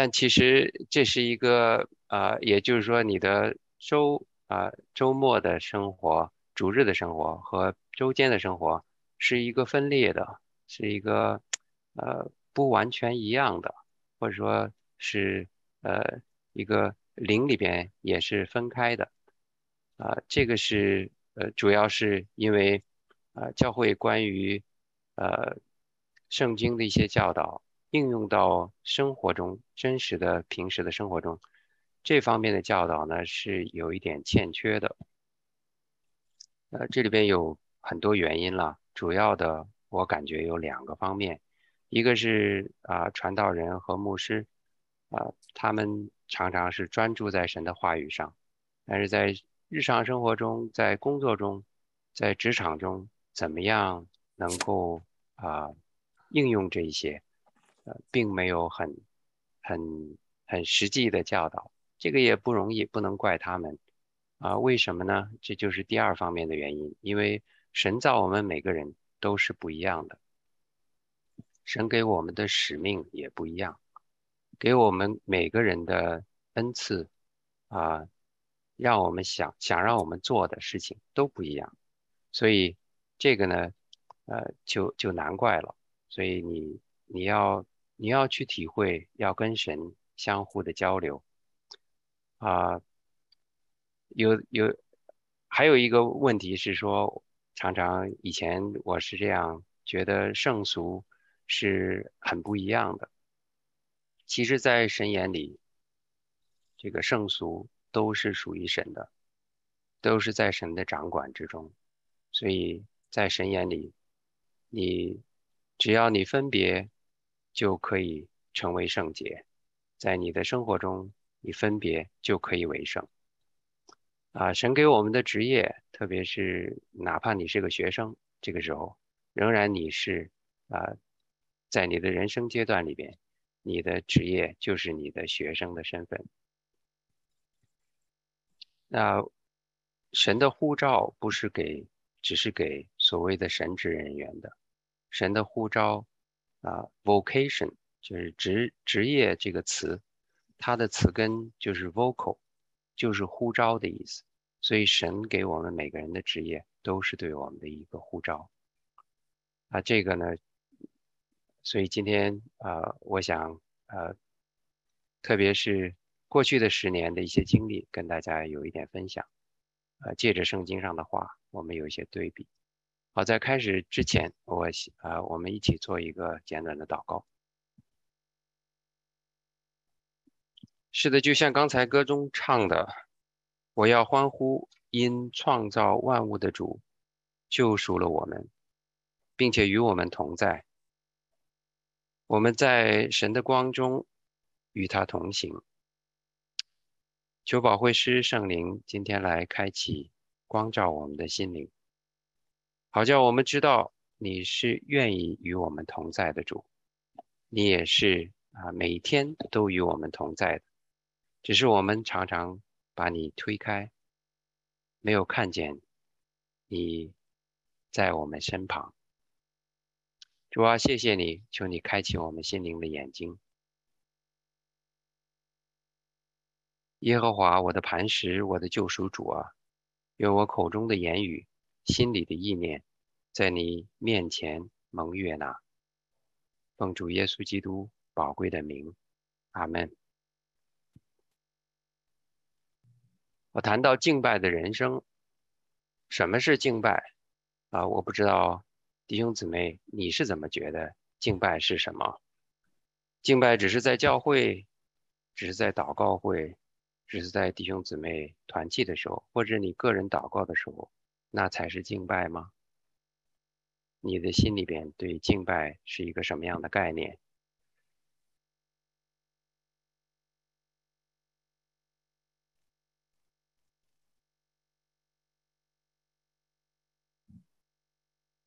但其实这是一个啊，也就是说你的周啊周末的生活、逐日的生活和周间的生活是一个分裂的，是一个呃不完全一样的，或者说是呃一个灵里边也是分开的啊。这个是呃主要是因为啊教会关于呃圣经的一些教导。应用到生活中，真实的平时的生活中，这方面的教导呢是有一点欠缺的。呃，这里边有很多原因了，主要的我感觉有两个方面，一个是啊，传道人和牧师啊，他们常常是专注在神的话语上，但是在日常生活中，在工作中，在职场中，怎么样能够啊应用这一些？并没有很、很、很实际的教导，这个也不容易，不能怪他们啊。为什么呢？这就是第二方面的原因，因为神造我们每个人都是不一样的，神给我们的使命也不一样，给我们每个人的恩赐啊，让我们想想让我们做的事情都不一样，所以这个呢，呃，就就难怪了。所以你你要。你要去体会，要跟神相互的交流啊。有有，还有一个问题是说，常常以前我是这样觉得，圣俗是很不一样的。其实，在神眼里，这个圣俗都是属于神的，都是在神的掌管之中。所以在神眼里，你只要你分别。就可以成为圣洁，在你的生活中，你分别就可以为圣。啊，神给我们的职业，特别是哪怕你是个学生，这个时候仍然你是啊，在你的人生阶段里边，你的职业就是你的学生的身份。那神的护照不是给，只是给所谓的神职人员的，神的护照。啊，vocation 就是职职业这个词，它的词根就是 vocal，就是呼召的意思。所以神给我们每个人的职业都是对我们的一个呼召。啊，这个呢，所以今天啊，我想呃，特别是过去的十年的一些经历，跟大家有一点分享。啊，借着圣经上的话，我们有一些对比。好，在开始之前，我啊，我们一起做一个简短的祷告。是的，就像刚才歌中唱的，我要欢呼，因创造万物的主救赎了我们，并且与我们同在。我们在神的光中与他同行。求保惠师圣灵今天来开启光照我们的心灵。好叫我们知道你是愿意与我们同在的主，你也是啊，每天都与我们同在的，只是我们常常把你推开，没有看见你在我们身旁。主啊，谢谢你，求你开启我们心灵的眼睛。耶和华，我的磐石，我的救赎主啊，愿我口中的言语。心里的意念，在你面前蒙悦纳。奉主耶稣基督宝贵的名，阿门。我谈到敬拜的人生，什么是敬拜啊？我不知道弟兄姊妹你是怎么觉得敬拜是什么？敬拜只是在教会，只是在祷告会，只是在弟兄姊妹团契的时候，或者你个人祷告的时候。那才是敬拜吗？你的心里边对敬拜是一个什么样的概念？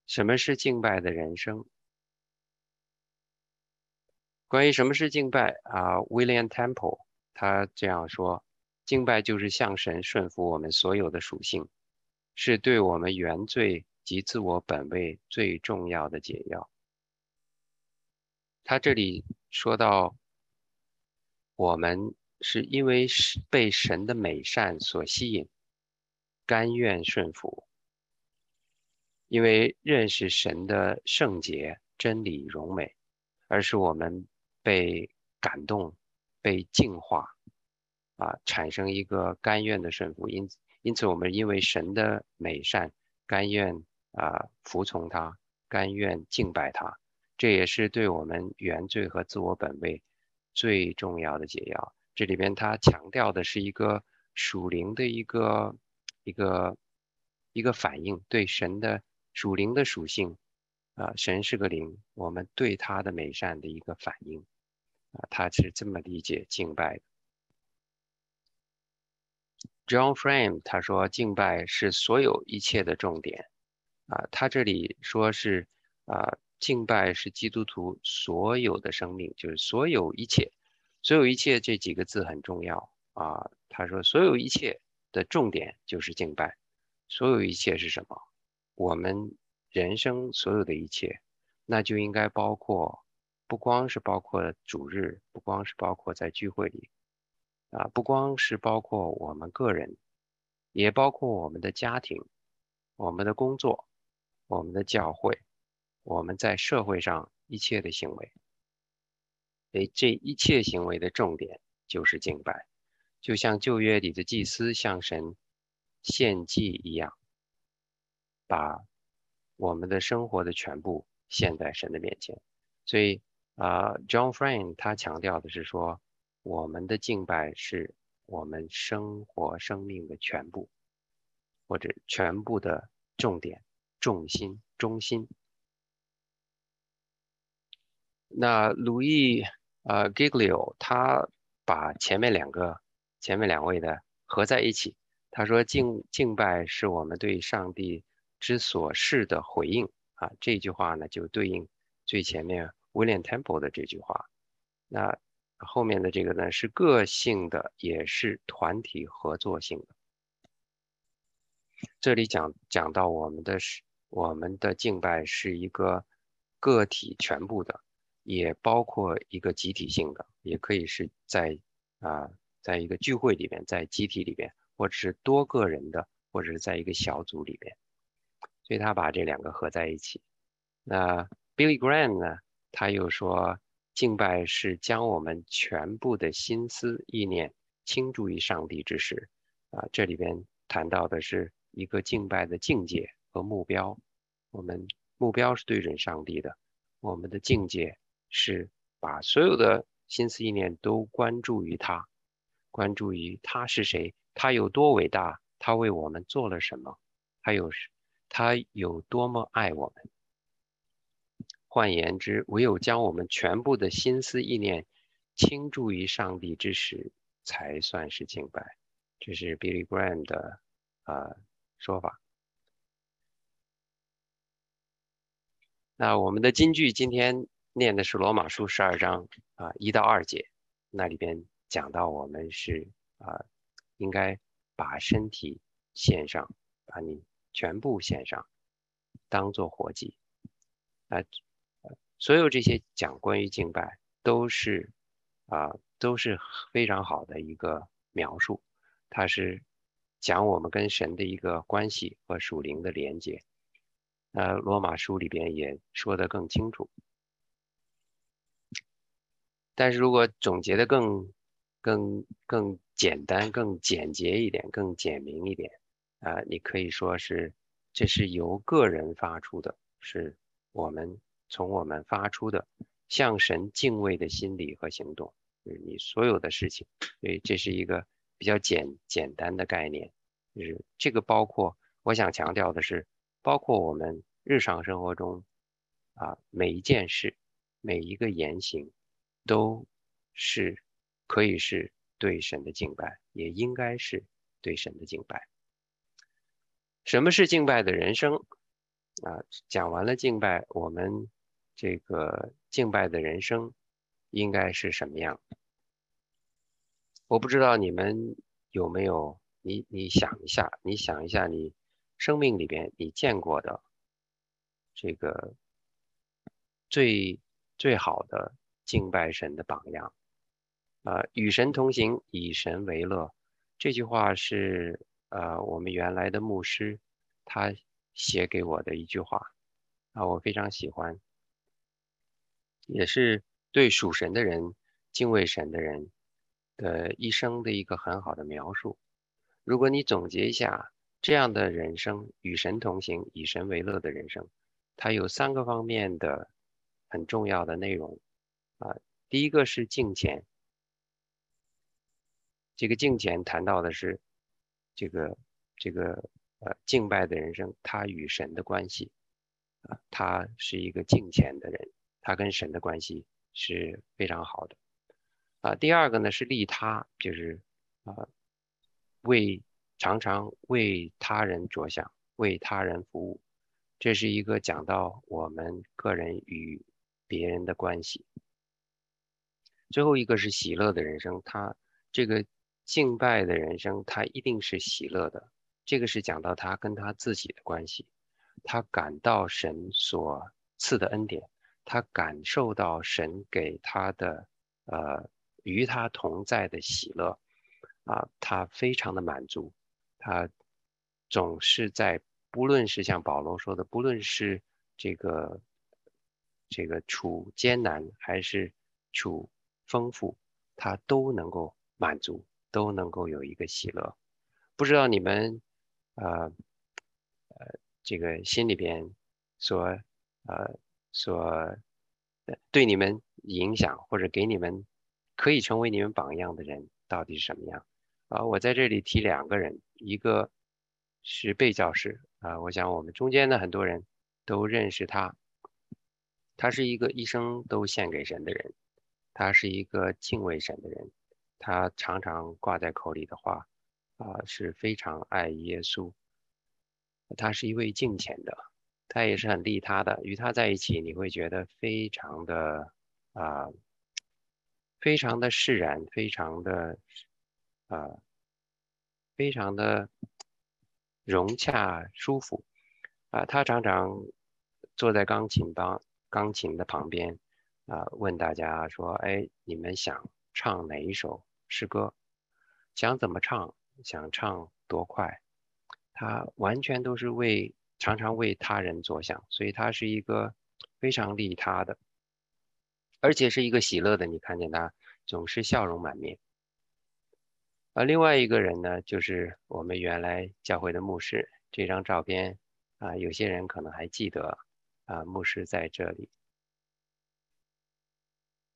什么是敬拜的人生？关于什么是敬拜啊，William Temple 他这样说：敬拜就是向神顺服我们所有的属性。是对我们原罪及自我本位最重要的解药。他这里说到，我们是因为是被神的美善所吸引，甘愿顺服，因为认识神的圣洁、真理、荣美，而是我们被感动、被净化，啊，产生一个甘愿的顺服。因因此，我们因为神的美善，甘愿啊服从他，甘愿敬拜他。这也是对我们原罪和自我本位最重要的解药。这里边他强调的是一个属灵的一个一个一个反应，对神的属灵的属性啊，神是个灵，我们对他的美善的一个反应啊，他是这么理解敬拜的。John Frame 他说，敬拜是所有一切的重点啊，他这里说是啊。敬拜是基督徒所有的生命，就是所有一切，所有一切这几个字很重要啊。他说，所有一切的重点就是敬拜。所有一切是什么？我们人生所有的一切，那就应该包括，不光是包括主日，不光是包括在聚会里，啊，不光是包括我们个人，也包括我们的家庭、我们的工作、我们的教会。我们在社会上一切的行为，所以这一切行为的重点就是敬拜，就像旧约里的祭司向神献祭一样，把我们的生活的全部献在神的面前。所以啊，John Frame 他强调的是说，我们的敬拜是我们生活生命的全部，或者全部的重点、重心、中心。那鲁易呃 Giglio 他把前面两个前面两位的合在一起，他说敬敬拜是我们对上帝之所是的回应啊，这句话呢就对应最前面 William Temple 的这句话。那后面的这个呢是个性的，也是团体合作性的。这里讲讲到我们的是我们的敬拜是一个个体全部的。也包括一个集体性的，也可以是在啊，在一个聚会里边，在集体里边，或者是多个人的，或者是在一个小组里边，所以他把这两个合在一起。那 Billy Graham 呢，他又说，敬拜是将我们全部的心思意念倾注于上帝之时。啊，这里边谈到的是一个敬拜的境界和目标。我们目标是对准上帝的，我们的境界。是把所有的心思意念都关注于他，关注于他是谁，他有多伟大，他为我们做了什么，他有他有多么爱我们。换言之，唯有将我们全部的心思意念倾注于上帝之时，才算是敬拜。这是 Billy Graham 的啊说法。那我们的金句今天。念的是罗马书十二章啊一到二节，那里边讲到我们是啊应该把身体献上，把你全部献上，当做活祭。啊，所有这些讲关于敬拜都是啊都是非常好的一个描述，它是讲我们跟神的一个关系和属灵的连接。呃，罗马书里边也说得更清楚。但是如果总结的更、更、更简单、更简洁一点、更简明一点，啊，你可以说是这是由个人发出的，是我们从我们发出的向神敬畏的心理和行动，就是你所有的事情，所以这是一个比较简简单的概念，就是这个包括我想强调的是，包括我们日常生活中啊每一件事、每一个言行。都是可以是对神的敬拜，也应该是对神的敬拜。什么是敬拜的人生？啊，讲完了敬拜，我们这个敬拜的人生应该是什么样？我不知道你们有没有，你你想一下，你想一下，你生命里边你见过的这个最最好的。敬拜神的榜样，啊，与神同行，以神为乐。这句话是呃我们原来的牧师他写给我的一句话啊，我非常喜欢，也是对属神的人、敬畏神的人的一生的一个很好的描述。如果你总结一下这样的人生，与神同行，以神为乐的人生，它有三个方面的很重要的内容啊。第一个是敬虔，这个敬虔谈到的是这个这个呃敬拜的人生，他与神的关系啊，他是一个敬虔的人，他跟神的关系是非常好的啊。第二个呢是利他，就是啊。为常常为他人着想，为他人服务，这是一个讲到我们个人与别人的关系。最后一个是喜乐的人生，他这个敬拜的人生，他一定是喜乐的。这个是讲到他跟他自己的关系，他感到神所赐的恩典，他感受到神给他的呃与他同在的喜乐。啊，他非常的满足，他总是在，不论是像保罗说的，不论是这个这个处艰难还是处丰富，他都能够满足，都能够有一个喜乐。不知道你们呃呃这个心里边所呃所对你们影响或者给你们可以成为你们榜样的人到底是什么样？啊，我在这里提两个人，一个是贝教师啊，我想我们中间的很多人都认识他，他是一个一生都献给神的人，他是一个敬畏神的人，他常常挂在口里的话啊是非常爱耶稣，他是一位敬虔的，他也是很利他的，与他在一起你会觉得非常的啊，非常的释然，非常的。啊，非常的融洽舒服啊！他常常坐在钢琴旁，钢琴的旁边啊，问大家说：“哎，你们想唱哪一首诗歌？想怎么唱？想唱多快？”他完全都是为常常为他人着想，所以他是一个非常利他的，而且是一个喜乐的。你看见他总是笑容满面。而另外一个人呢，就是我们原来教会的牧师。这张照片啊，有些人可能还记得啊，牧师在这里。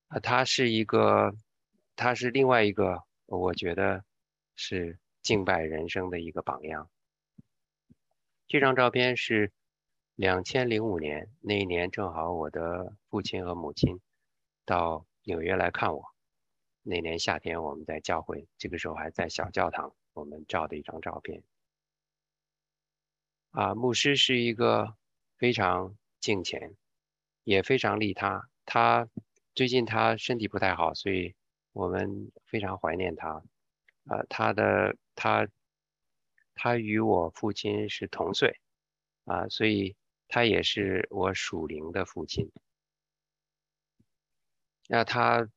啊，他是一个，他是另外一个，我觉得是敬拜人生的一个榜样。这张照片是两千零五年那一年，正好我的父亲和母亲到纽约来看我。那年夏天，我们在教会，这个时候还在小教堂，我们照的一张照片。啊，牧师是一个非常敬虔，也非常利他。他最近他身体不太好，所以我们非常怀念他。啊，他的他他与我父亲是同岁，啊，所以他也是我属灵的父亲。那他。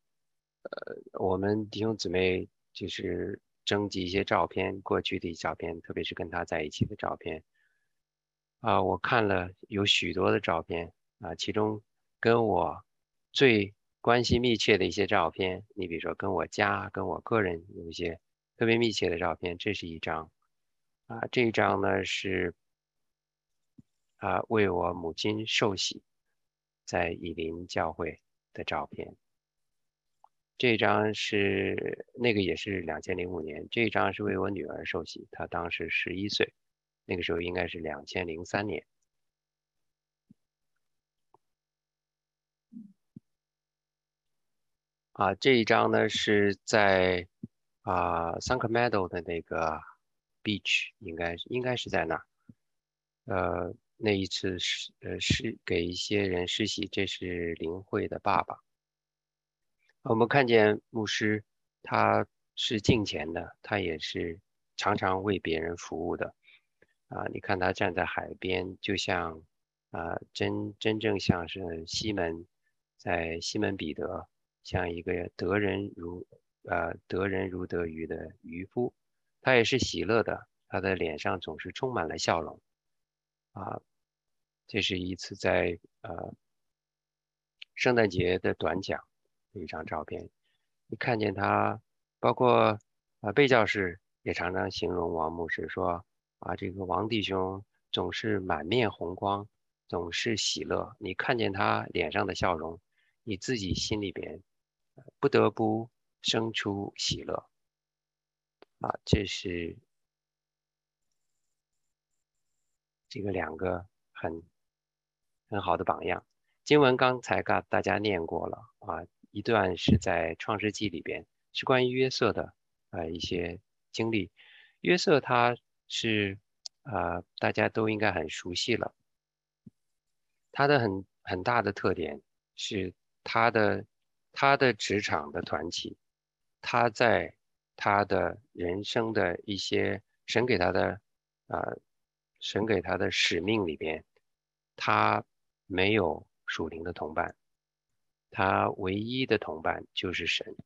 呃，我们弟兄姊妹就是征集一些照片，过去的照片，特别是跟他在一起的照片。啊，我看了有许多的照片啊，其中跟我最关系密切的一些照片，你比如说跟我家、跟我个人有一些特别密切的照片，这是一张。啊，这一张呢是啊为我母亲受洗在以林教会的照片。这张是那个也是两千零五年，这张是为我女儿受洗，她当时十一岁，那个时候应该是两千零三年。啊，这一张呢是在啊 Sacramento 的那个 beach，应该应该是在那。呃，那一次是呃是给一些人实习，这是林慧的爸爸。我们看见牧师，他是敬虔的，他也是常常为别人服务的。啊，你看他站在海边，就像啊，真真正像是西门，在西门彼得，像一个得人如呃得人如得鱼的渔夫，他也是喜乐的，他的脸上总是充满了笑容。啊，这是一次在呃圣诞节的短讲一张照片，你看见他，包括啊贝教士也常常形容王牧师说啊这个王弟兄总是满面红光，总是喜乐，你看见他脸上的笑容。你自己心里边不得不生出喜乐啊，这是这个两个很很好的榜样。经文刚才刚大家念过了啊，一段是在创世纪里边，是关于约瑟的呃一些经历。约瑟他是啊，大家都应该很熟悉了，他的很很大的特点是。他的他的职场的团体，他在他的人生的一些神给他的啊神给他的使命里边，他没有属灵的同伴，他唯一的同伴就是神，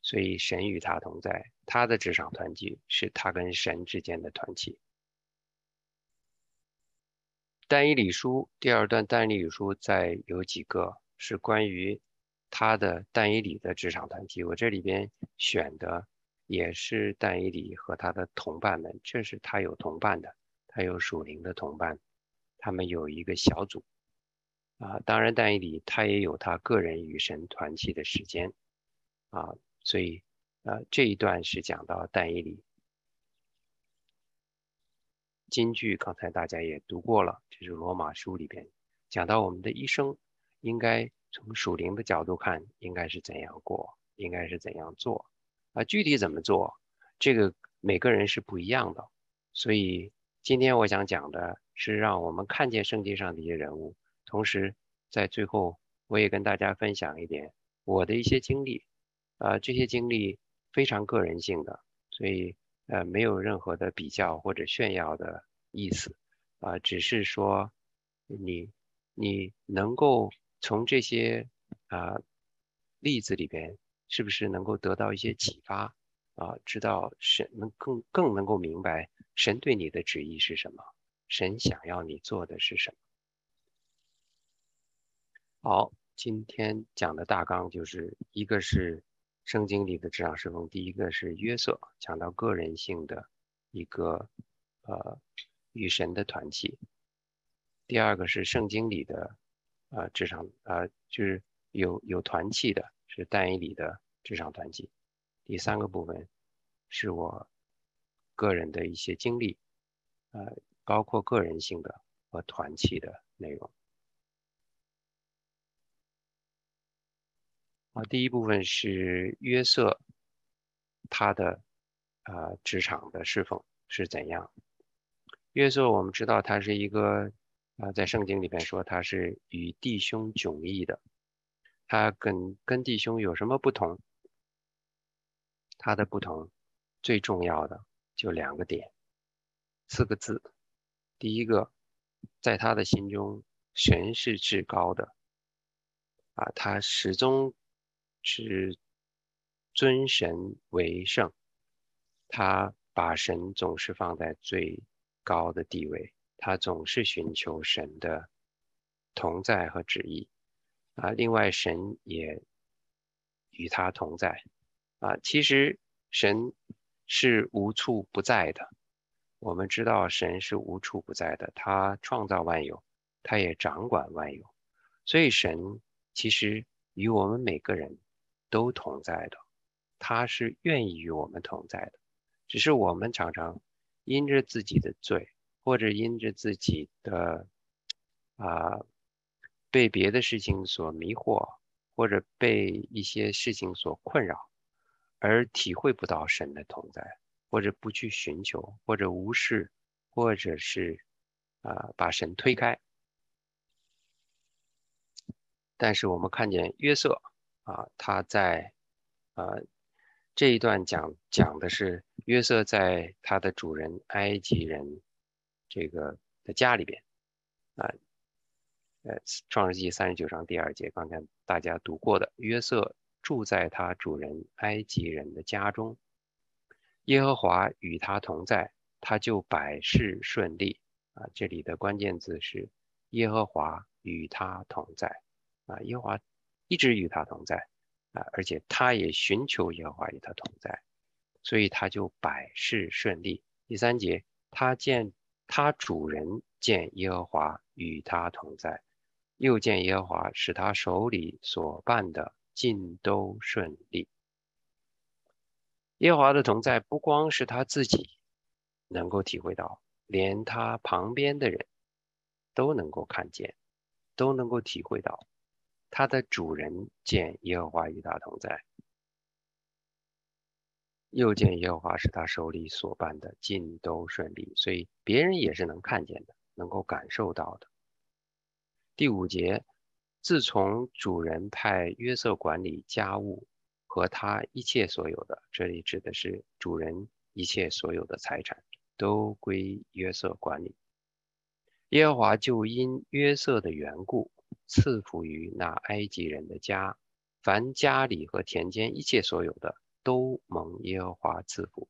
所以神与他同在。他的职场团体是他跟神之间的团体。但以理书第二段，但以理书在有几个。是关于他的但以里的职场团体，我这里边选的也是但以里和他的同伴们，这是他有同伴的，他有属灵的同伴，他们有一个小组啊。当然，但以里他也有他个人与神团契的时间啊，所以呃这一段是讲到但以里金句，刚才大家也读过了，这是罗马书里边讲到我们的一生。应该从属灵的角度看，应该是怎样过，应该是怎样做，啊，具体怎么做，这个每个人是不一样的。所以今天我想讲的是，让我们看见圣经上的一些人物，同时在最后我也跟大家分享一点我的一些经历，啊，这些经历非常个人性的，所以呃没有任何的比较或者炫耀的意思，啊，只是说你你能够。从这些啊例子里边，是不是能够得到一些启发啊？知道神能更更能够明白神对你的旨意是什么，神想要你做的是什么？好，今天讲的大纲就是一个是圣经里的职场侍奉，第一个是约瑟讲到个人性的一个呃与神的团契，第二个是圣经里的。呃，职场啊，就是有有团契的，是单一里的职场团契。第三个部分是我个人的一些经历，呃，包括个人性的和团契的内容。啊，第一部分是约瑟他的啊职场的侍奉是怎样？约瑟我们知道他是一个。啊，在圣经里边说他是与弟兄迥异的，他跟跟弟兄有什么不同？他的不同最重要的就两个点，四个字。第一个，在他的心中，神是至高的，啊，他始终是尊神为圣，他把神总是放在最高的地位。他总是寻求神的同在和旨意啊，另外神也与他同在啊。其实神是无处不在的，我们知道神是无处不在的，他创造万有，他也掌管万有，所以神其实与我们每个人都同在的，他是愿意与我们同在的，只是我们常常因着自己的罪。或者因着自己的啊被别的事情所迷惑，或者被一些事情所困扰，而体会不到神的同在，或者不去寻求，或者无视，或者是啊把神推开。但是我们看见约瑟啊，他在啊这一段讲讲的是约瑟在他的主人埃及人。这个的家里边，啊，呃，《创世纪》三十九章第二节，刚才大家读过的，约瑟住在他主人埃及人的家中。耶和华与他同在，他就百事顺利。啊，这里的关键字是耶和华与他同在。啊，耶和华一直与他同在。啊，而且他也寻求耶和华与他同在，所以他就百事顺利。第三节，他见他主人见耶和华与他同在，又见耶和华使他手里所办的尽都顺利。耶和华的同在不光是他自己能够体会到，连他旁边的人都能够看见，都能够体会到。他的主人见耶和华与他同在，又见耶和华是他手里所办的尽都顺利，所以别人也是能看见的，能够感受到的。第五节，自从主人派约瑟管理家务和他一切所有的，这里指的是主人一切所有的财产都归约瑟管理，耶和华就因约瑟的缘故。赐福于那埃及人的家，凡家里和田间一切所有的，都蒙耶和华赐福。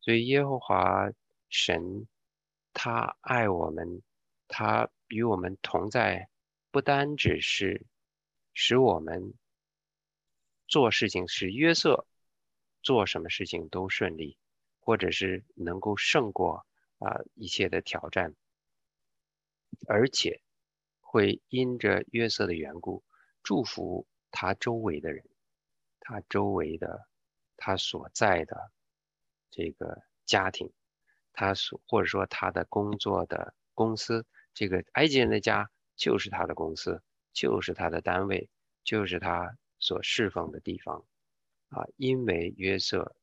所以耶和华神他爱我们，他与我们同在，不单只是使我们做事情使约瑟做什么事情都顺利，或者是能够胜过啊一切的挑战，而且。会因着约瑟的缘故，祝福他周围的人，他周围的他所在的这个家庭，他所或者说他的工作的公司，这个埃及人的家就是他的公司，就是他的单位，就是他所侍奉的地方啊。因为约瑟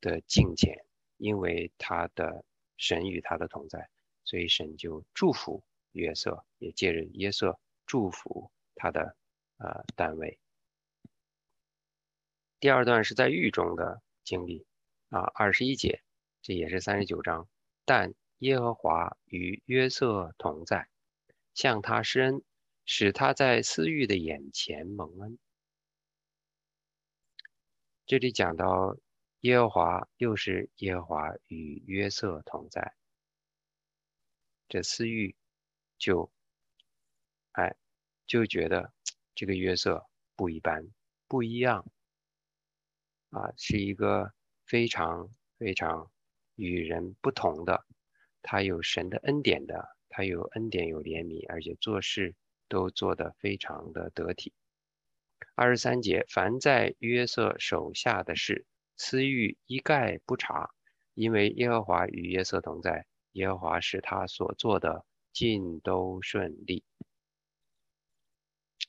的敬虔，因为他的神与他的同在，所以神就祝福。约瑟也借着约瑟祝福他的呃单位。第二段是在狱中的经历啊，二十一节，这也是三十九章。但耶和华与约瑟同在，向他施恩，使他在私欲的眼前蒙恩。这里讲到耶和华又是耶和华与约瑟同在，这私欲。就，哎，就觉得 这个约瑟不一般，不一样，啊，是一个非常非常与人不同的，他有神的恩典的，他有恩典有怜悯，而且做事都做得非常的得体。二十三节，凡在约瑟手下的事，私欲一概不查，因为耶和华与约瑟同在，耶和华是他所做的。尽都顺利。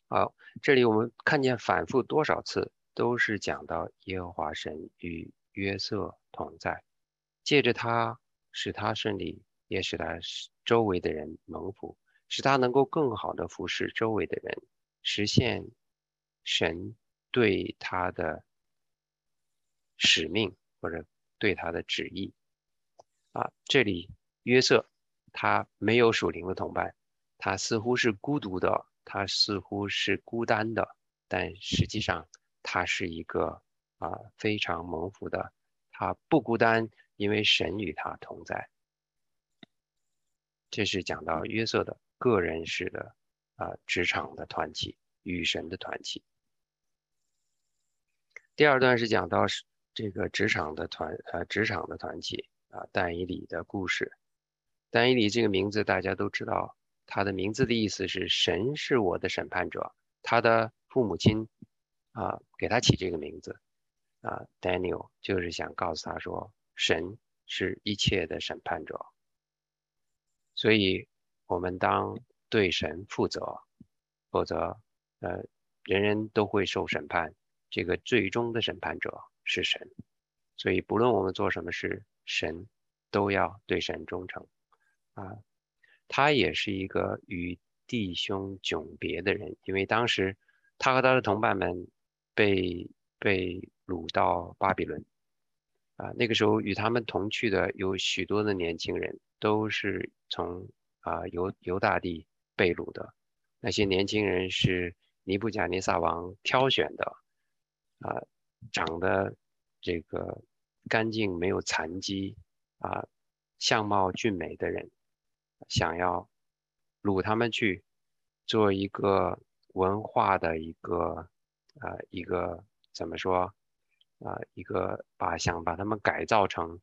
好，这里我们看见反复多少次，都是讲到耶和华神与约瑟同在，借着他使他顺利，也使他周围的人蒙福，使他能够更好的服侍周围的人，实现神对他的使命或者对他的旨意。啊，这里约瑟。他没有属灵的同伴，他似乎是孤独的，他似乎是孤单的，但实际上他是一个啊非常蒙福的，他不孤单，因为神与他同在。这是讲到约瑟的个人式的啊职场的团体与神的团体。第二段是讲到是这个职场的团呃职场的团体啊但以理的故事。但以理这个名字大家都知道，他的名字的意思是神是我的审判者。他的父母亲啊给他起这个名字啊，Daniel 就是想告诉他说，神是一切的审判者。所以，我们当对神负责，否则呃人人都会受审判。这个最终的审判者是神，所以不论我们做什么事，神都要对神忠诚。啊，他也是一个与弟兄迥别的人，因为当时他和他的同伴们被被掳到巴比伦，啊，那个时候与他们同去的有许多的年轻人，都是从啊犹犹大地被掳的。那些年轻人是尼布甲尼撒王挑选的啊，长得这个干净没有残疾啊，相貌俊美的人，想要掳他们去做一个文化的一个啊一个怎么说啊一个把想把他们改造成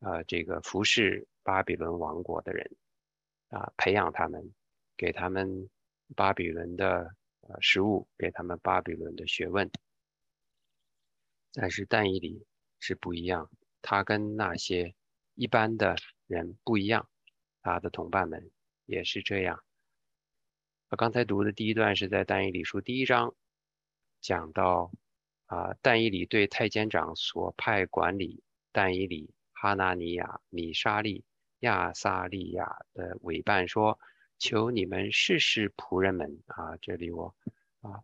啊这个服侍巴比伦王国的人啊，培养他们，给他们巴比伦的。呃，食物给他们巴比伦的学问，但是但以理是不一样，他跟那些一般的人不一样，他的同伴们也是这样。我刚才读的第一段是在但以理书第一章，讲到啊，但以理对太监长所派管理但以理、哈拿尼亚、米沙利、亚萨利亚的委办说。求你们试试仆人们啊！这里我啊，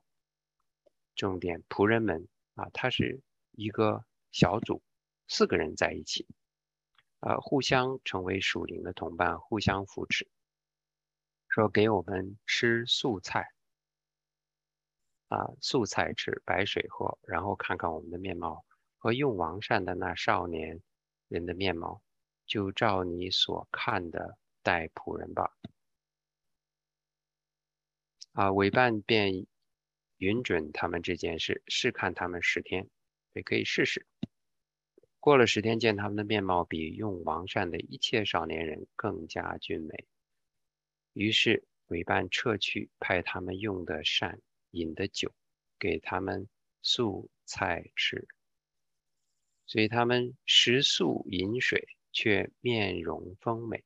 重点仆人们啊，他是一个小组，四个人在一起，啊，互相成为属灵的同伴，互相扶持。说给我们吃素菜啊，素菜吃，白水喝，然后看看我们的面貌和用王善的那少年人的面貌，就照你所看的待仆人吧。啊，委办便允准他们这件事，试看他们十天，也可以试试。过了十天，见他们的面貌比用王善的一切少年人更加俊美。于是委办撤去，派他们用的膳、饮的酒，给他们素菜吃。所以他们食素饮水，却面容丰美。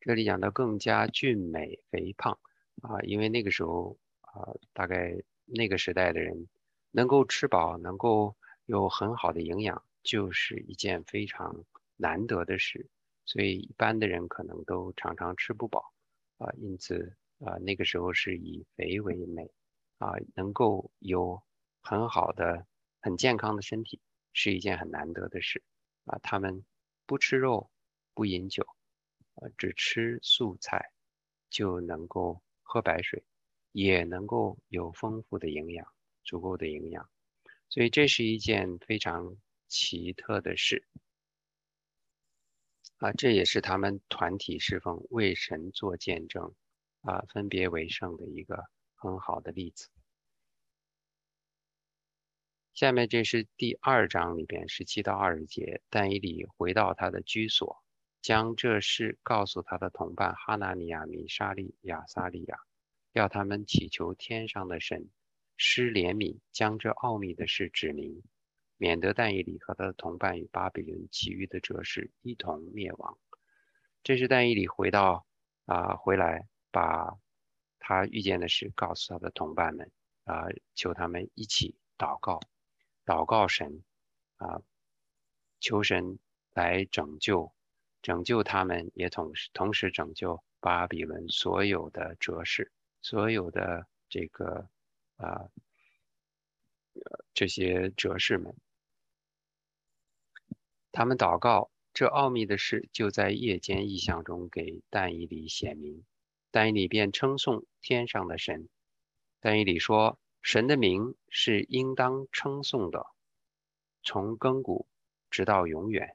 这里讲的更加俊美肥胖啊，因为那个时候啊，大概那个时代的人能够吃饱，能够有很好的营养，就是一件非常难得的事，所以一般的人可能都常常吃不饱啊，因此啊，那个时候是以肥为美啊，能够有很好的、很健康的身体是一件很难得的事啊，他们不吃肉，不饮酒。啊，只吃素菜就能够喝白水，也能够有丰富的营养，足够的营养，所以这是一件非常奇特的事啊！这也是他们团体侍奉为神做见证啊，分别为圣的一个很好的例子。下面这是第二章里边十七到二十节，但以理回到他的居所。将这事告诉他的同伴哈纳尼亚、米沙利亚、撒利亚，要他们祈求天上的神施怜悯，将这奥秘的事指明，免得但以理和他的同伴与巴比伦其余的哲士一同灭亡。这是但以理回到啊回来，把他遇见的事告诉他的同伴们啊，求他们一起祷告，祷告神啊，求神来拯救。拯救他们，也同时同时拯救巴比伦所有的哲士，所有的这个啊这些哲士们。他们祷告，这奥秘的事就在夜间异象中给但以理显明。但以理便称颂天上的神。但以理说：“神的名是应当称颂的，从亘古直到永远，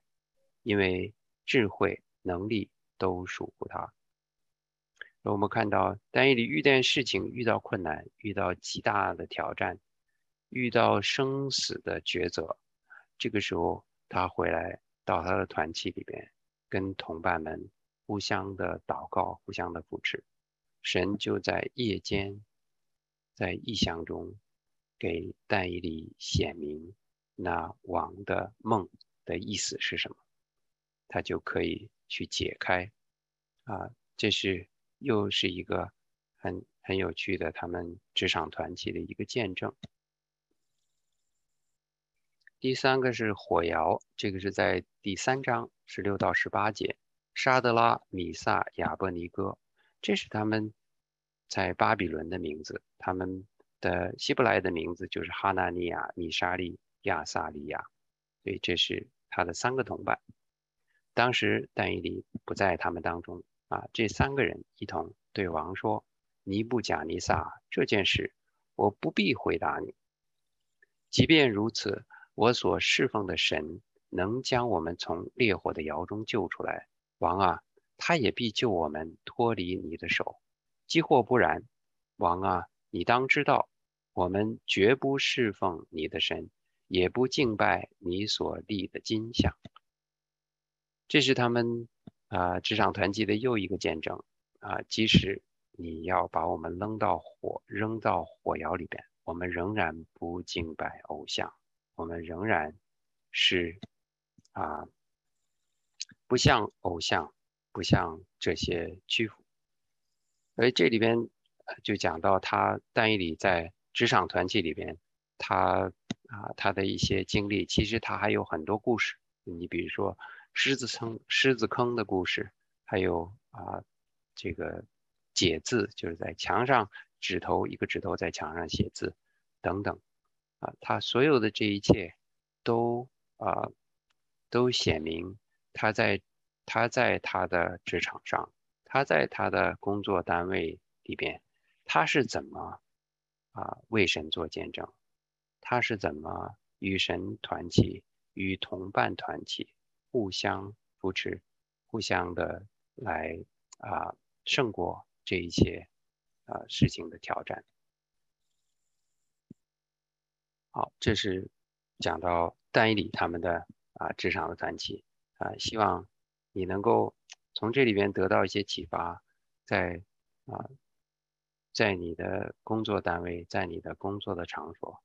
因为。”智慧能力都属乎他。我们看到，但以理遇见事情、遇到困难、遇到极大的挑战、遇到生死的抉择，这个时候他回来到他的团契里边，跟同伴们互相的祷告、互相的扶持，神就在夜间，在异象中给但以理显明那王的梦的意思是什么。他就可以去解开，啊，这是又是一个很很有趣的他们职场团体的一个见证。第三个是火窑，这个是在第三章十六到十八节，沙德拉、米萨、亚伯尼哥，这是他们在巴比伦的名字，他们的希伯来的名字就是哈纳尼亚、米沙利、亚萨利亚，所以这是他的三个同伴。当时但以理不在他们当中啊，这三个人一同对王说：“尼布贾尼撒这件事，我不必回答你。即便如此，我所侍奉的神能将我们从烈火的窑中救出来，王啊，他也必救我们脱离你的手。即或不然，王啊，你当知道，我们绝不侍奉你的神，也不敬拜你所立的金像。这是他们啊职场团契的又一个见证啊！即使你要把我们扔到火扔到火窑里边，我们仍然不敬拜偶像，我们仍然是啊不像偶像，不像这些屈服。所以这里边就讲到他但以理在职场团契里边，他啊他的一些经历，其实他还有很多故事。你比如说。狮子坑狮子坑的故事，还有啊，这个解字，就是在墙上指头一个指头在墙上写字，等等，啊，他所有的这一切都啊都显明他在他在他的职场上，他在他的工作单位里边，他是怎么啊为神做见证，他是怎么与神团契，与同伴团契。互相扶持，互相的来啊胜过这一切啊事情的挑战。好，这是讲到丹伊里他们的啊职场的团契啊，希望你能够从这里边得到一些启发，在啊在你的工作单位，在你的工作的场所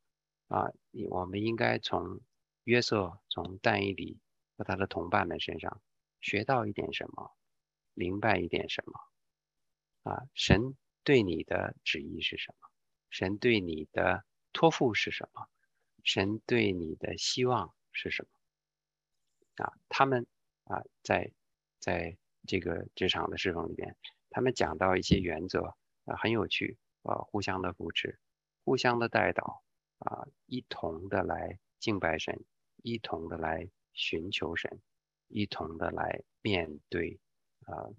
啊，你我们应该从约瑟从但以里。和他的同伴们身上学到一点什么，明白一点什么啊？神对你的旨意是什么？神对你的托付是什么？神对你的希望是什么？啊，他们啊，在在这个职场的侍奉里边，他们讲到一些原则啊，很有趣啊，互相的扶持，互相的带导啊，一同的来敬拜神，一同的来。寻求神，一同的来面对啊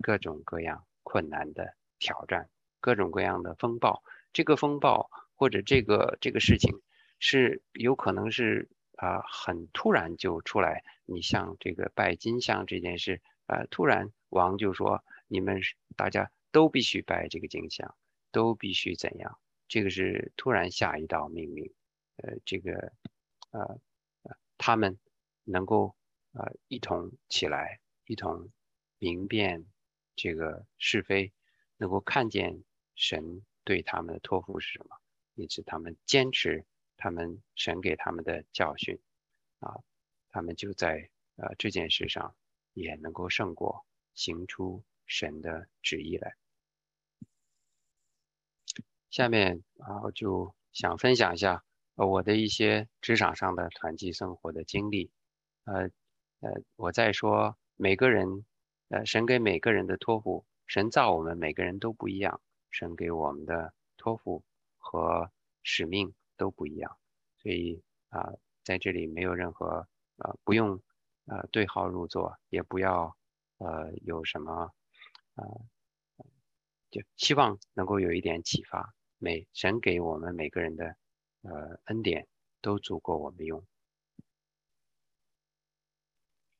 各种各样困难的挑战，各种各样的风暴。这个风暴或者这个这个事情是有可能是啊很突然就出来。你像这个拜金像这件事啊，突然王就说你们大家都必须拜这个金像，都必须怎样？这个是突然下一道命令。呃，这个呃他们。能够呃一同起来，一同明辨这个是非，能够看见神对他们的托付是什么，以致他们坚持他们神给他们的教训啊，他们就在呃这件事上也能够胜过，行出神的旨意来。下面啊，我就想分享一下呃我的一些职场上的团契生活的经历。呃呃，我在说，每个人，呃，神给每个人的托付，神造我们每个人都不一样，神给我们的托付和使命都不一样，所以啊，在这里没有任何呃，不用呃对号入座，也不要呃有什么呃，就希望能够有一点启发，每神给我们每个人的呃恩典都足够我们用。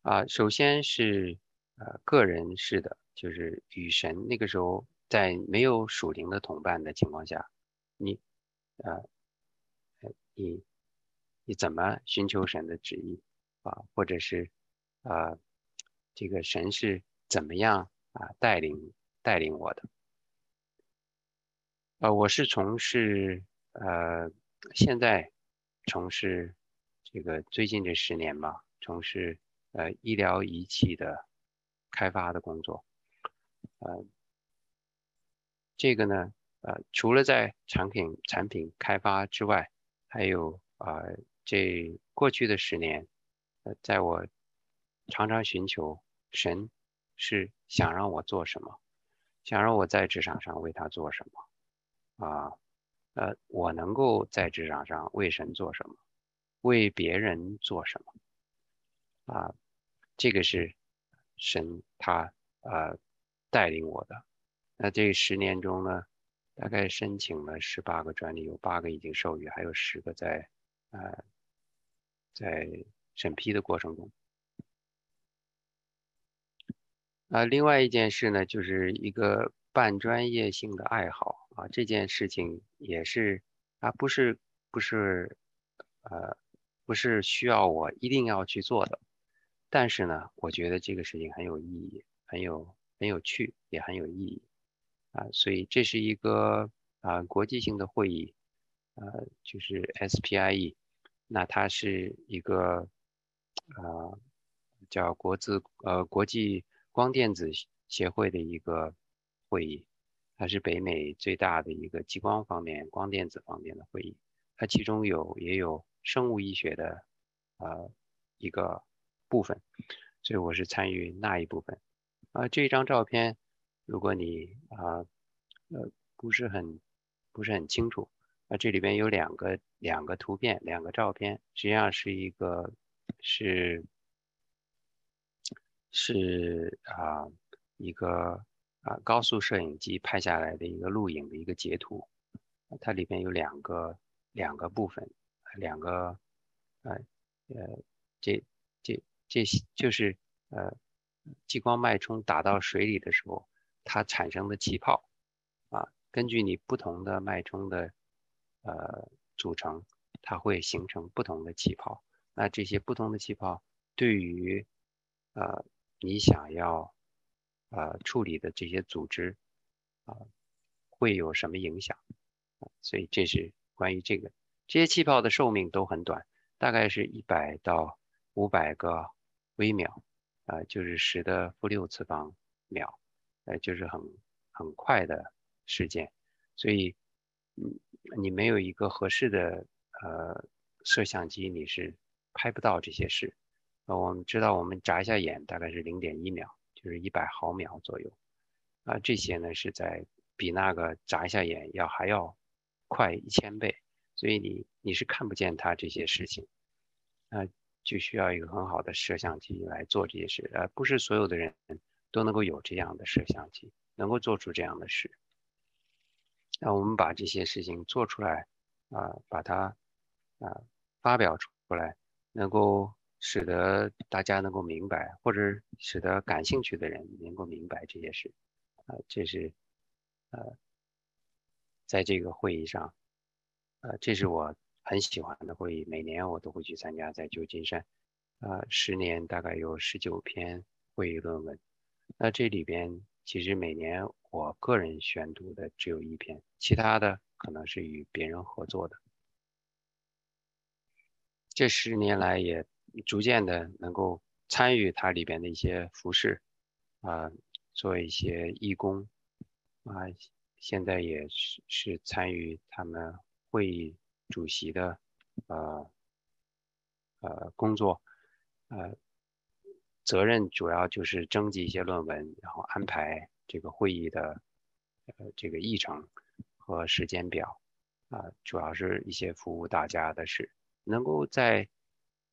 啊，首先是呃个人式的，就是与神那个时候在没有属灵的同伴的情况下，你呃你你怎么寻求神的旨意啊？或者是啊这个神是怎么样啊带领带领我的？呃，我是从事呃现在从事这个最近这十年吧，从事。呃，医疗仪器的开发的工作，呃，这个呢，呃，除了在产品产品开发之外，还有啊，这过去的十年，呃，在我常常寻求神是想让我做什么，想让我在职场上为他做什么，啊，呃，我能够在职场上为神做什么，为别人做什么。啊，这个是神他呃带领我的。那这十年中呢，大概申请了十八个专利，有八个已经授予，还有十个在呃在审批的过程中。啊，另外一件事呢，就是一个半专业性的爱好啊，这件事情也是啊，不是不是呃不是需要我一定要去做的，但是呢，我觉得这个事情很有意义，很有很有趣，也很有意义。啊，所以这是一个啊国际性的会议，呃，就是 SPIE，那它是一个呃叫国字呃国际。光电子协会的一个会议，它是北美最大的一个激光方面、光电子方面的会议。它其中有也有生物医学的呃一个部分，所以我是参与那一部分。啊，这张照片，如果你啊呃不是很不是很清楚，啊这里边有两个两个图片，两个照片，实际上是一个是。是啊，一个啊高速摄影机拍下来的一个录影的一个截图，它里边有两个两个部分，两个呃呃这这这就是呃激光脉冲打到水里的时候，它产生的气泡啊，根据你不同的脉冲的呃组成，它会形成不同的气泡。那这些不同的气泡对于呃你想要呃处理的这些组织啊会有什么影响？所以这是关于这个。这些气泡的寿命都很短，大概是一百到五百个微秒啊，就是十的负六次方秒，呃，就是很很快的时间。所以，嗯，你没有一个合适的呃摄像机，你是拍不到这些事。我们知道，我们眨一下眼大概是零点一秒，就是一百毫秒左右。啊，这些呢是在比那个眨一下眼要还要快一千倍，所以你你是看不见它这些事情。那就需要一个很好的摄像机来做这些事。呃，不是所有的人都能够有这样的摄像机，能够做出这样的事。那我们把这些事情做出来，啊，把它啊发表出来，能够。使得大家能够明白，或者使得感兴趣的人能够明白这些事，啊，这是，呃，在这个会议上，呃，这是我很喜欢的会议，每年我都会去参加，在旧金山，啊，十年大概有十九篇会议论文，那这里边其实每年我个人选读的只有一篇，其他的可能是与别人合作的，这十年来也。逐渐的能够参与它里边的一些服饰，啊，做一些义工，啊，现在也是是参与他们会议主席的，呃，呃工作，呃，责任主要就是征集一些论文，然后安排这个会议的，呃，这个议程和时间表，啊，主要是一些服务大家的事，能够在，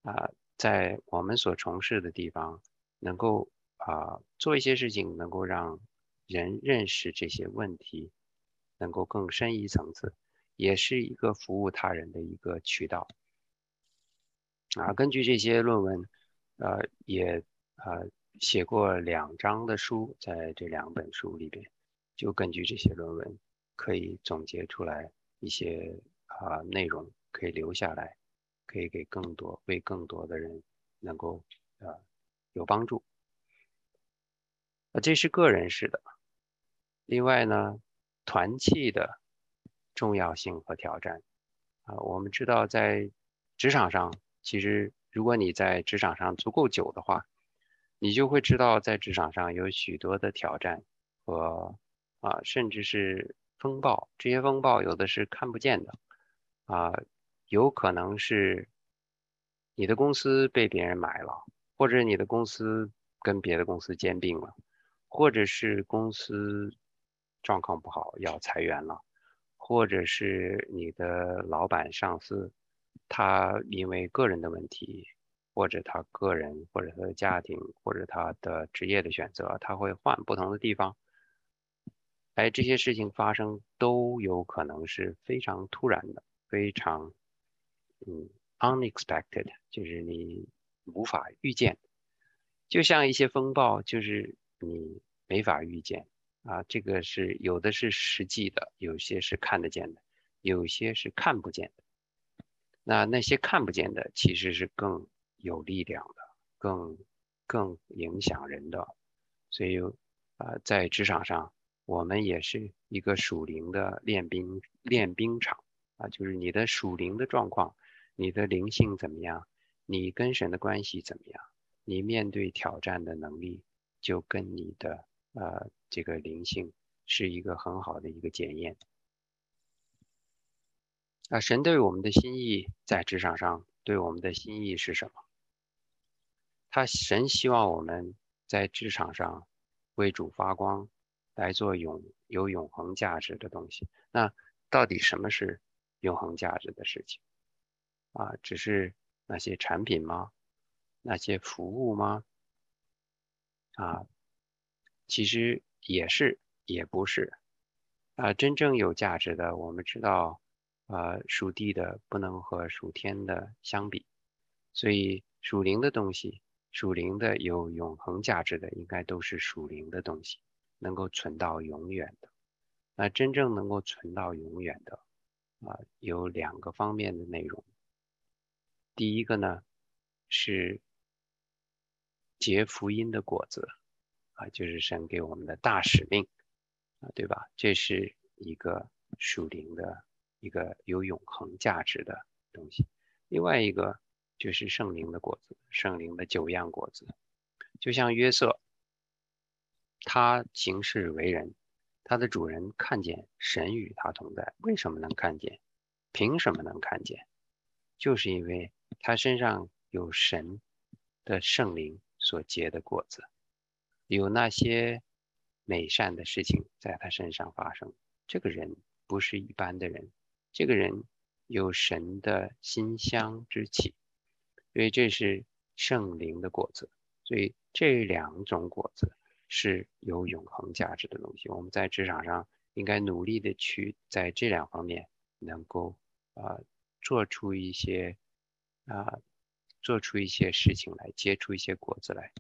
啊。在我们所从事的地方，能够啊做一些事情，能够让人认识这些问题，能够更深一层次，也是一个服务他人的一个渠道。啊，根据这些论文，呃，也呃写过两章的书，在这两本书里边，就根据这些论文，可以总结出来一些啊内容，可以留下来。可以给更多、为更多的人能够呃有帮助。那这是个人式的。另外呢，团契的重要性和挑战啊，我们知道在职场上，其实如果你在职场上足够久的话，你就会知道在职场上有许多的挑战和啊，甚至是风暴。这些风暴有的是看不见的啊。有可能是你的公司被别人买了，或者你的公司跟别的公司兼并了，或者是公司状况不好要裁员了，或者是你的老板上司他因为个人的问题，或者他个人或者他的家庭或者他的职业的选择，他会换不同的地方。哎，这些事情发生都有可能是非常突然的，非常嗯 unexpected，就是你无法预见。就像一些风暴，就是你没法预见啊。这个是有的是实际的，有些是看得见的，有些是看不见的。那那些看不见的，其实是更有力量的，更更影响人的。所以啊，在职场上，我们也是一个属灵的练兵练兵场啊，就是你的属灵的状况，你的灵性怎么样，你跟神的关系怎么样。你面对挑战的能力，就跟你的呃这个灵性是一个很好的一个检验。啊，神对我们的心意在职场上对我们的心意是什么？他神希望我们在职场上为主发光，来做永有永恒价值的东西。那到底什么是永恒价值的事情？啊，只是那些产品吗？那些服务吗？啊，其实也是，也不是。啊，真正有价值的，我们知道，呃，属地的不能和属天的相比，所以属灵的东西，属灵的有永恒价值的，应该都是属灵的东西，能够存到永远的。那真正能够存到永远的，啊，有两个方面的内容。第一个呢，是。结福音的果子啊，就是神给我们的大使命啊，对吧？这是一个属灵的一个有永恒价值的东西。另外一个就是圣灵的果子，圣灵的九样果子，就像约瑟，他行事为人，他的主人看见神与他同在，为什么能看见？凭什么能看见？就是因为他身上有神的圣灵。所结的果子，有那些美善的事情在他身上发生。这个人不是一般的人，这个人有神的馨香之气，所以这是圣灵的果子。所以这两种果子是有永恒价值的东西。我们在职场上应该努力的去在这两方面能够啊做出一些啊。做出一些事情来，结出一些果子来，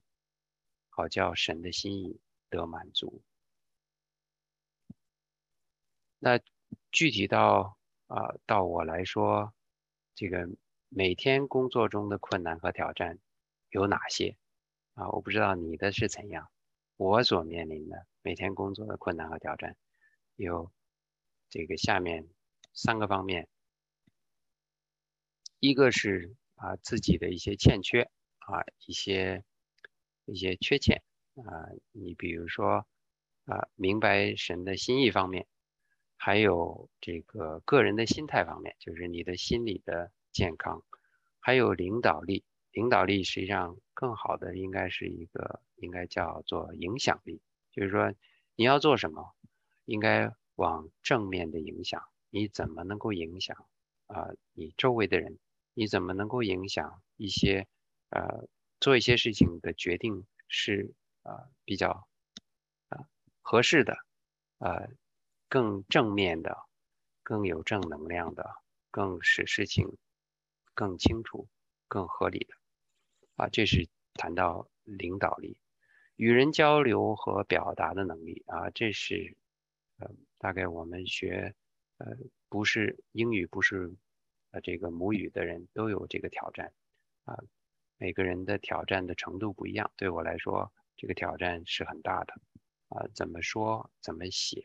好叫神的心意得满足。那具体到啊，到我来说，这个每天工作中的困难和挑战有哪些啊？我不知道你的是怎样。我所面临的每天工作的困难和挑战有这个下面三个方面，一个是。啊，自己的一些欠缺啊，一些一些缺陷啊，你比如说啊，明白神的心意方面，还有这个个人的心态方面，就是你的心理的健康，还有领导力。领导力实际上更好的应该是一个，应该叫做影响力，就是说你要做什么，应该往正面的影响。你怎么能够影响啊？你周围的人？你怎么能够影响一些，呃，做一些事情的决定是啊比较啊合适的，呃，更正面的，更有正能量的，更使事情更清楚、更合理的，啊，这是谈到领导力、与人交流和表达的能力啊，这是呃大概我们学呃不是英语不是。呃，这个母语的人都有这个挑战，啊，每个人的挑战的程度不一样。对我来说，这个挑战是很大的，啊，怎么说，怎么写，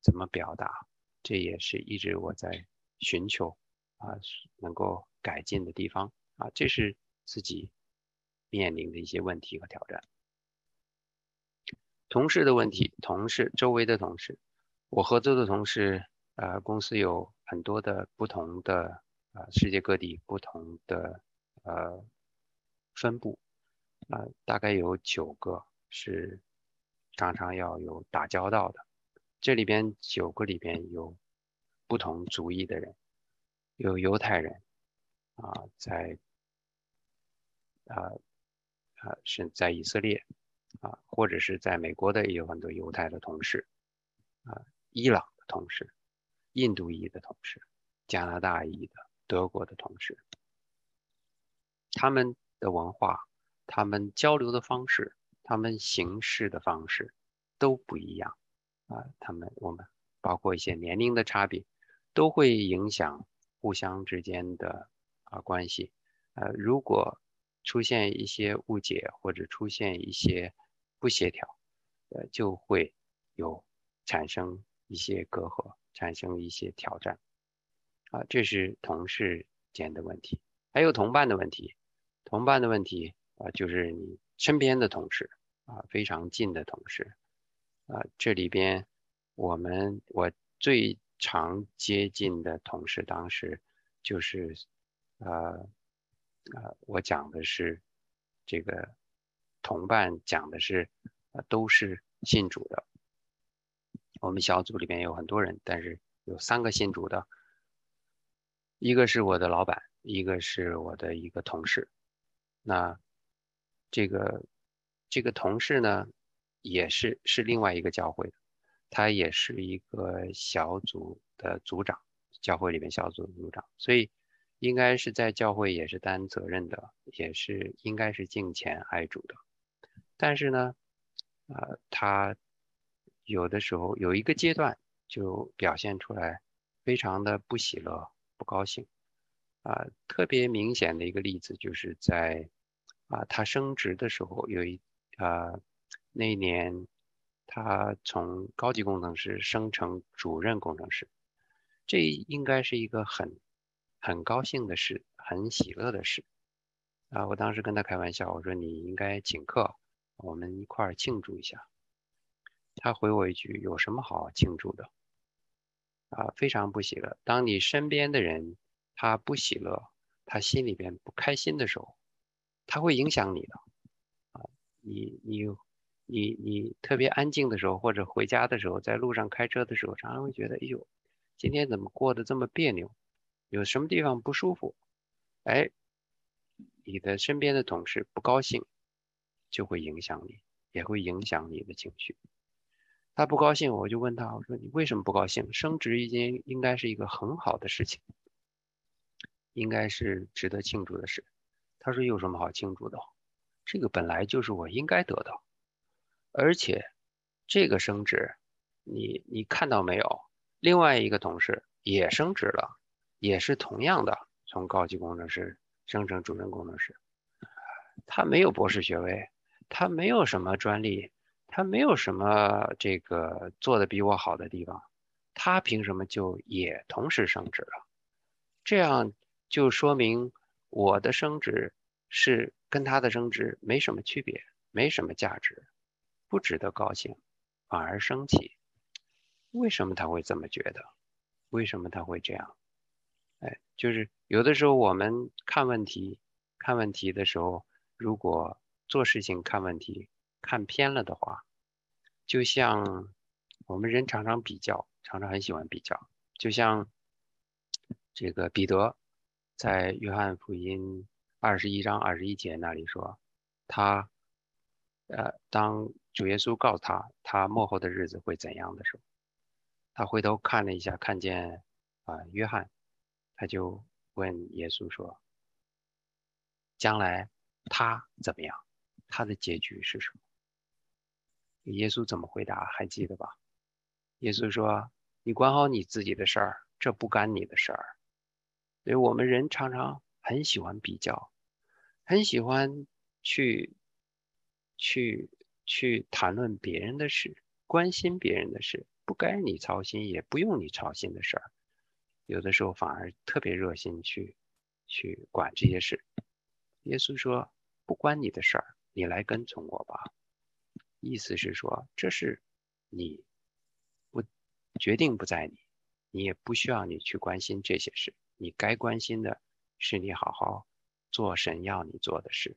怎么表达，这也是一直我在寻求，啊，能够改进的地方，啊，这是自己面临的一些问题和挑战。同事的问题，同事周围的同事，我合作的同事，呃，公司有很多的不同的。啊，世界各地不同的呃分布，啊，大概有九个是常常要有打交道的。这里边九个里边有不同族裔的人，有犹太人啊，在啊啊是在以色列啊，或者是在美国的也有很多犹太的同事啊，伊朗的同事，印度裔的同事，加拿大裔的，德国的同事，他们的文化，他们交流的方式，他们行事的方式都不一样啊。他们我们包括一些年龄的差别，都会影响互相之间的啊关系。呃，如果出现一些误解或者出现一些不协调，呃，就会有产生一些隔阂，产生一些挑战，啊，这是同事间的问题，还有同伴的问题，同伴的问题啊，就是你身边的同事啊，非常近的同事，啊，这里边我们我最常接近的同事，当时就是呃呃，我讲的是这个同伴，讲的是。啊，都是信主的。我们小组里边有很多人，但是有三个信主的，一个是我的老板，一个是我的一个同事。那这个这个同事呢，也是是另外一个教会的，他也是一个小组的组长，教会里面小组的组长，所以应该是在教会也是担责任的，也是应该是敬虔爱主的。但是呢。啊，他有的时候有一个阶段就表现出来，非常的不喜乐、不高兴。啊，特别明显的一个例子就是在啊，他升职的时候，有一啊，那一年他从高级工程师升成主任工程师，这应该是一个很很高兴的事，很喜乐的事。啊，我当时跟他开玩笑，我说你应该请客。我们一块儿庆祝一下。他回我一句：“有什么好庆祝的？”啊，非常不喜乐。当你身边的人他不喜乐，他心里边不开心的时候，他会影响你的。啊，你你你你特别安静的时候，或者回家的时候，在路上开车的时候，常常会觉得：“哎呦，今天怎么过得这么别扭？有什么地方不舒服？”哎，你的身边的同事不高兴。就会影响你，也会影响你的情绪。他不高兴，我就问他，我说你为什么不高兴？升职已经应该是一个很好的事情，应该是值得庆祝的事。他说有什么好庆祝的？这个本来就是我应该得到，而且这个升职，你你看到没有？另外一个同事也升职了，也是同样的，从高级工程师升成主任工程师，他没有博士学位。他没有什么专利，他没有什么这个做的比我好的地方，他凭什么就也同时升职了？这样就说明我的升职是跟他的升职没什么区别，没什么价值，不值得高兴，反而生气。为什么他会这么觉得？为什么他会这样？哎，就是有的时候我们看问题，看问题的时候，如果做事情看问题看偏了的话，就像我们人常常比较，常常很喜欢比较。就像这个彼得在约翰福音二十一章二十一节那里说，他呃，当主耶稣告诉他他幕后的日子会怎样的时候，他回头看了一下，看见啊约翰，他就问耶稣说，将来他怎么样？他的结局是什么？耶稣怎么回答？还记得吧？耶稣说：“你管好你自己的事儿，这不干你的事儿。”所以我们人常常很喜欢比较，很喜欢去去去谈论别人的事，关心别人的事，不该你操心也不用你操心的事儿，有的时候反而特别热心去去管这些事。耶稣说：“不关你的事儿。”你来跟从我吧，意思是说，这是你不决定不在你，你也不需要你去关心这些事，你该关心的是你好好做神要你做的事。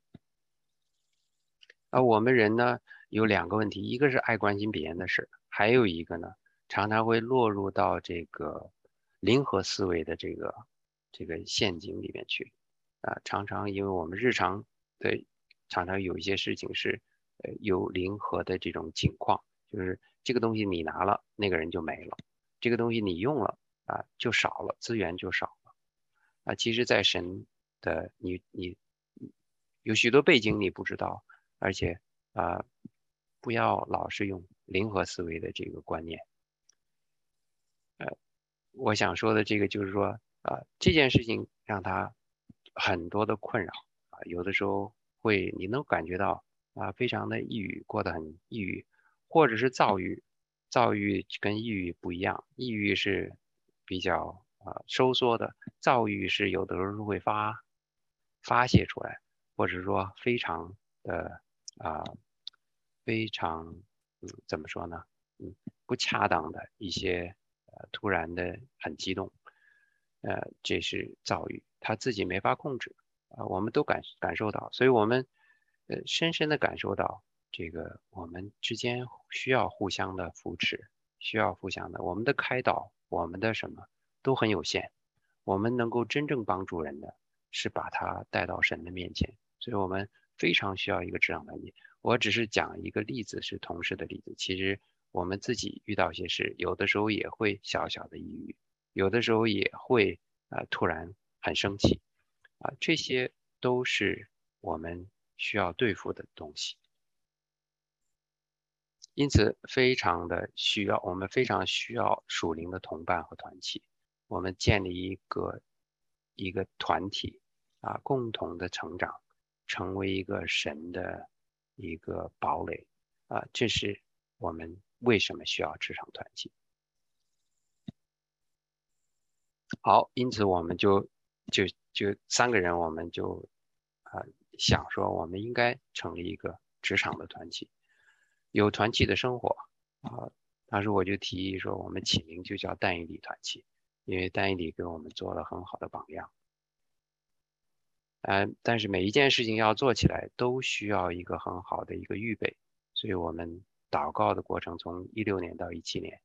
而我们人呢，有两个问题，一个是爱关心别人的事，还有一个呢，常常会落入到这个零和思维的这个这个陷阱里面去啊，常常因为我们日常的。常常有一些事情是，呃，有零和的这种情况，就是这个东西你拿了，那个人就没了；这个东西你用了啊，就少了，资源就少了。啊，其实，在神的你你有许多背景你不知道，而且啊，不要老是用零和思维的这个观念。呃，我想说的这个就是说啊，这件事情让他很多的困扰啊，有的时候会你能感觉到啊，非常的抑郁，过得很抑郁，或者是躁郁。躁郁跟抑郁不一样，抑郁是比较啊收缩的，躁郁是有的时候会发发泄出来，或者说非常的啊非常嗯怎么说呢嗯不恰当的一些呃突然的很激动，呃这是躁郁，他自己没法控制啊，我们都感感受到，所以我们呃深深的感受到。这个我们之间需要互相的扶持，需要互相的，我们的开导，我们的什么都很有限。我们能够真正帮助人的是把他带到神的面前，所以我们非常需要一个职场团体。我只是讲一个例子，是同事的例子。其实我们自己遇到一些事，有的时候也会小小的抑郁，有的时候也会啊突然很生气，啊这些都是我们需要对付的东西。因此，非常的需要，我们非常需要属灵的同伴和团契。我们建立一个一个团体啊，共同的成长，成为一个神的一个堡垒啊。这是我们为什么需要职场团契。好，因此我们就就就三个人，我们就啊想说，我们应该成立一个职场的团体。有团契的生活啊，当时我就提议说，我们起名就叫单一里团契，因为单一里给我们做了很好的榜样。嗯，但是每一件事情要做起来，都需要一个很好的一个预备，所以我们祷告的过程从一六年到一七年，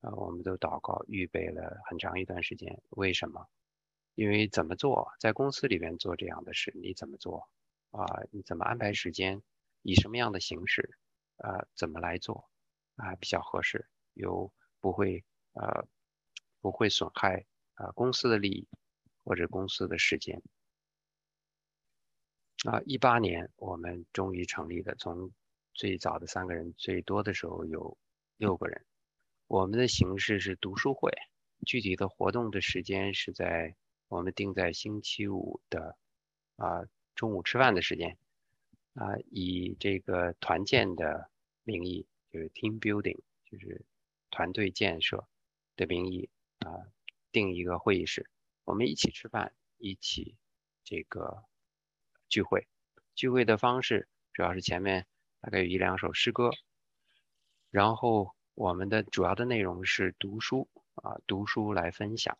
啊，我们都祷告预备了很长一段时间。为什么？因为怎么做，在公司里边做这样的事，你怎么做啊？你怎么安排时间？以什么样的形式？呃，怎么来做啊比较合适，又不会呃不会损害啊公司的利益或者公司的时间啊？一八年我们终于成立了，从最早的三个人，最多的时候有六个人。我们的形式是读书会，具体的活动的时间是在我们定在星期五的啊中午吃饭的时间。啊，以这个团建的名义，就是 team building，就是团队建设的名义啊，定一个会议室，我们一起吃饭，一起这个聚会。聚会的方式主要是前面大概有一两首诗歌，然后我们的主要的内容是读书啊，读书来分享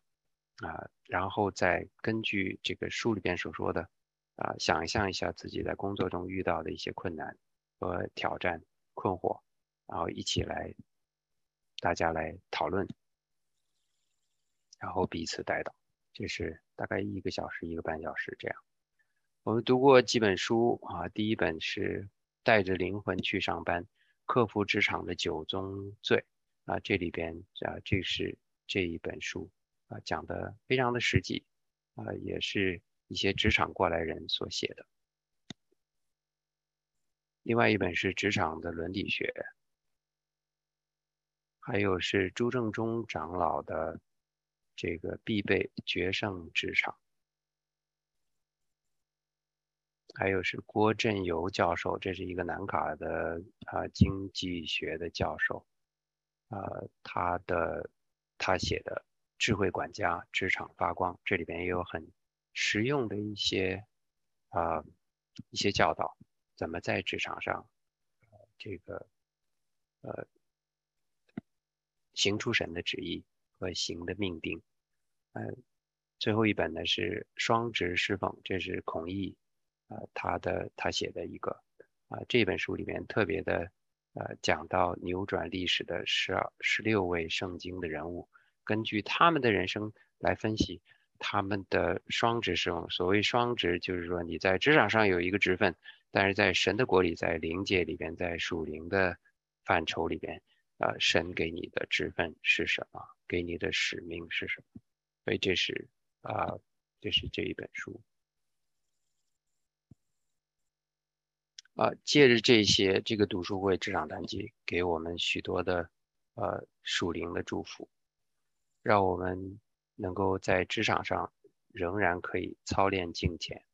啊，然后再根据这个书里边所说的。啊，想象一下自己在工作中遇到的一些困难和挑战、困惑，然后一起来，大家来讨论，然后彼此带到，这是大概一个小时、一个半小时这样。我们读过几本书啊，第一本是《带着灵魂去上班：克服职场的九宗罪》啊，这里边啊，这是这一本书啊，讲的非常的实际啊，也是。一些职场过来人所写的，另外一本是《职场的伦理学》，还有是朱正中长老的这个必备决胜职场，还有是郭振游教授，这是一个南卡的啊经济学的教授，啊他的他写的《智慧管家职场发光》，这里边也有很。实用的一些啊一些教导，怎么在职场上这个呃行出神的旨意和行的命定。嗯，最后一本呢是双职侍奉，这是孔毅啊他的他写的一个啊这本书里面特别的呃讲到扭转历史的十二十六位圣经的人物，根据他们的人生来分析。他们的双职侍奉，所谓双职，就是说你在职场上有一个职分，但是在神的国里，在灵界里边，在属灵的范畴里边，呃，神给你的职分是什么，给你的使命是什么。所以这是啊，这是这一本书。啊，借着这些，这个读书会职场谈记给我们许多的呃属灵的祝福，让我们能够在职场上仍然可以操练敬虔，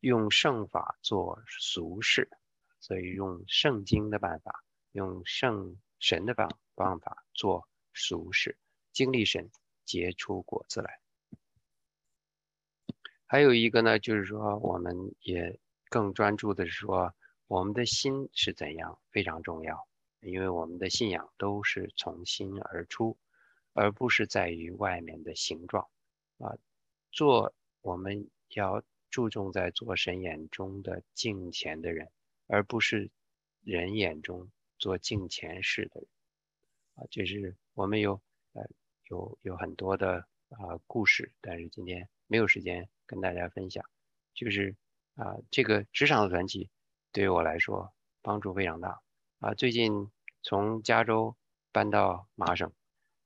用圣法做俗事，所以用圣经的办法，用圣神的办方法做俗事，经历神结出果子来。还有一个呢，就是说我们也更专注的是说。我们的心是怎样非常重要，因为我们的信仰都是从心而出，而不是在于外面的形状。啊，做我们要注重在做神眼中的敬虔的人，而不是人眼中做敬虔事的人。啊，这是我们有呃有有很多的啊故事，但是今天没有时间跟大家分享。就是啊，这个职场的传奇。对于我来说，帮助非常大啊！最近从加州搬到麻省，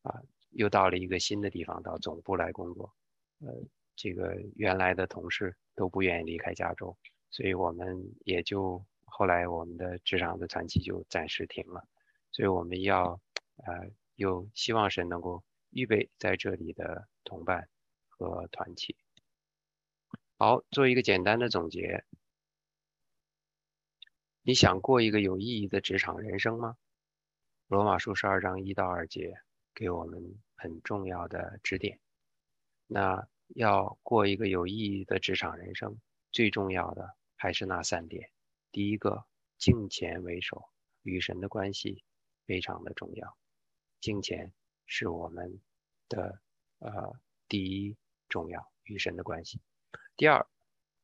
啊，又到了一个新的地方，到总部来工作。呃，这个原来的同事都不愿意离开加州，所以我们也就后来我们的职场的传奇就暂时停了。所以我们要，呃，又希望神能够预备在这里的同伴和团体。好，做一个简单的总结。你想过一个有意义的职场人生吗？罗马书十二章一到二节给我们很重要的指点。那要过一个有意义的职场人生，最重要的还是那三点。第一个，敬钱为首，与神的关系非常的重要。敬钱是我们的呃第一重要，与神的关系。第二，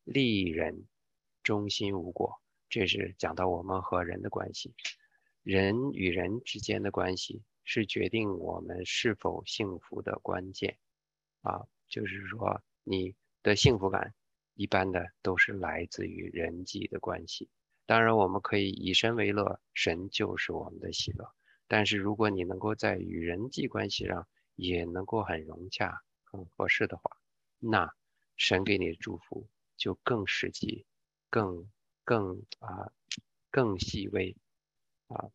利人，忠心无果。这是讲到我们和人的关系，人与人之间的关系是决定我们是否幸福的关键啊。就是说，你的幸福感一般的都是来自于人际的关系。当然，我们可以以神为乐，神就是我们的喜乐。但是，如果你能够在与人际关系上也能够很融洽、很合适的话，那神给你的祝福就更实际、更。更啊，更细微啊，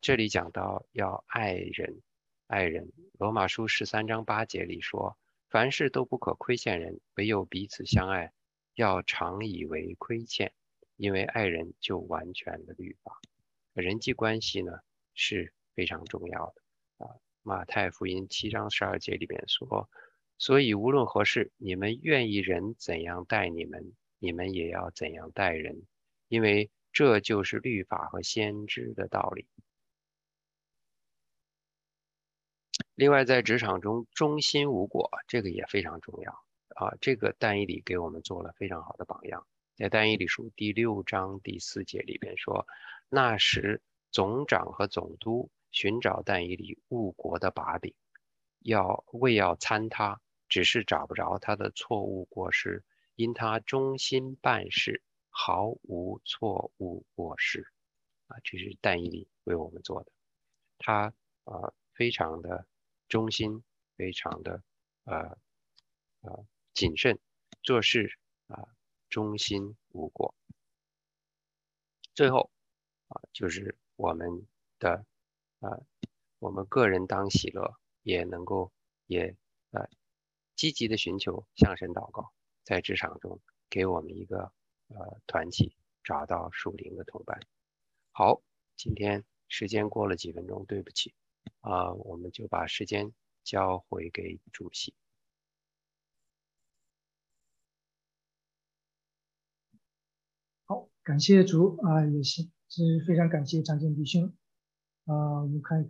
这里讲到要爱人，爱人。罗马书十三章八节里说，凡事都不可亏欠人，唯有彼此相爱，要常以为亏欠，因为爱人就完全的律法。人际关系呢是非常重要的啊。马太福音七章十二节里边说，所以无论何事，你们愿意人怎样待你们。你们也要怎样待人，因为这就是律法和先知的道理。另外，在职场中忠心无果，这个也非常重要啊。这个但以理给我们做了非常好的榜样。在但以理书第六章第四节里边说，那时总长和总督寻找但以理误国的把柄，要为要参他，只是找不着他的错误过失。因他忠心办事，毫无错误过失，啊，这是但以理为我们做的。他啊，非常的忠心，非常的呃呃谨慎，做事啊忠心无过。最后啊，就是我们的啊，我们个人当喜乐，也能够也呃积极的寻求向神祷告。在职场中，给我们一个呃团体，找到属灵的同伴。好，今天时间过了几分钟，对不起啊，我们就把时间交回给主席。好，感谢主啊，也是是非常感谢张建弟兄啊，我们看一看。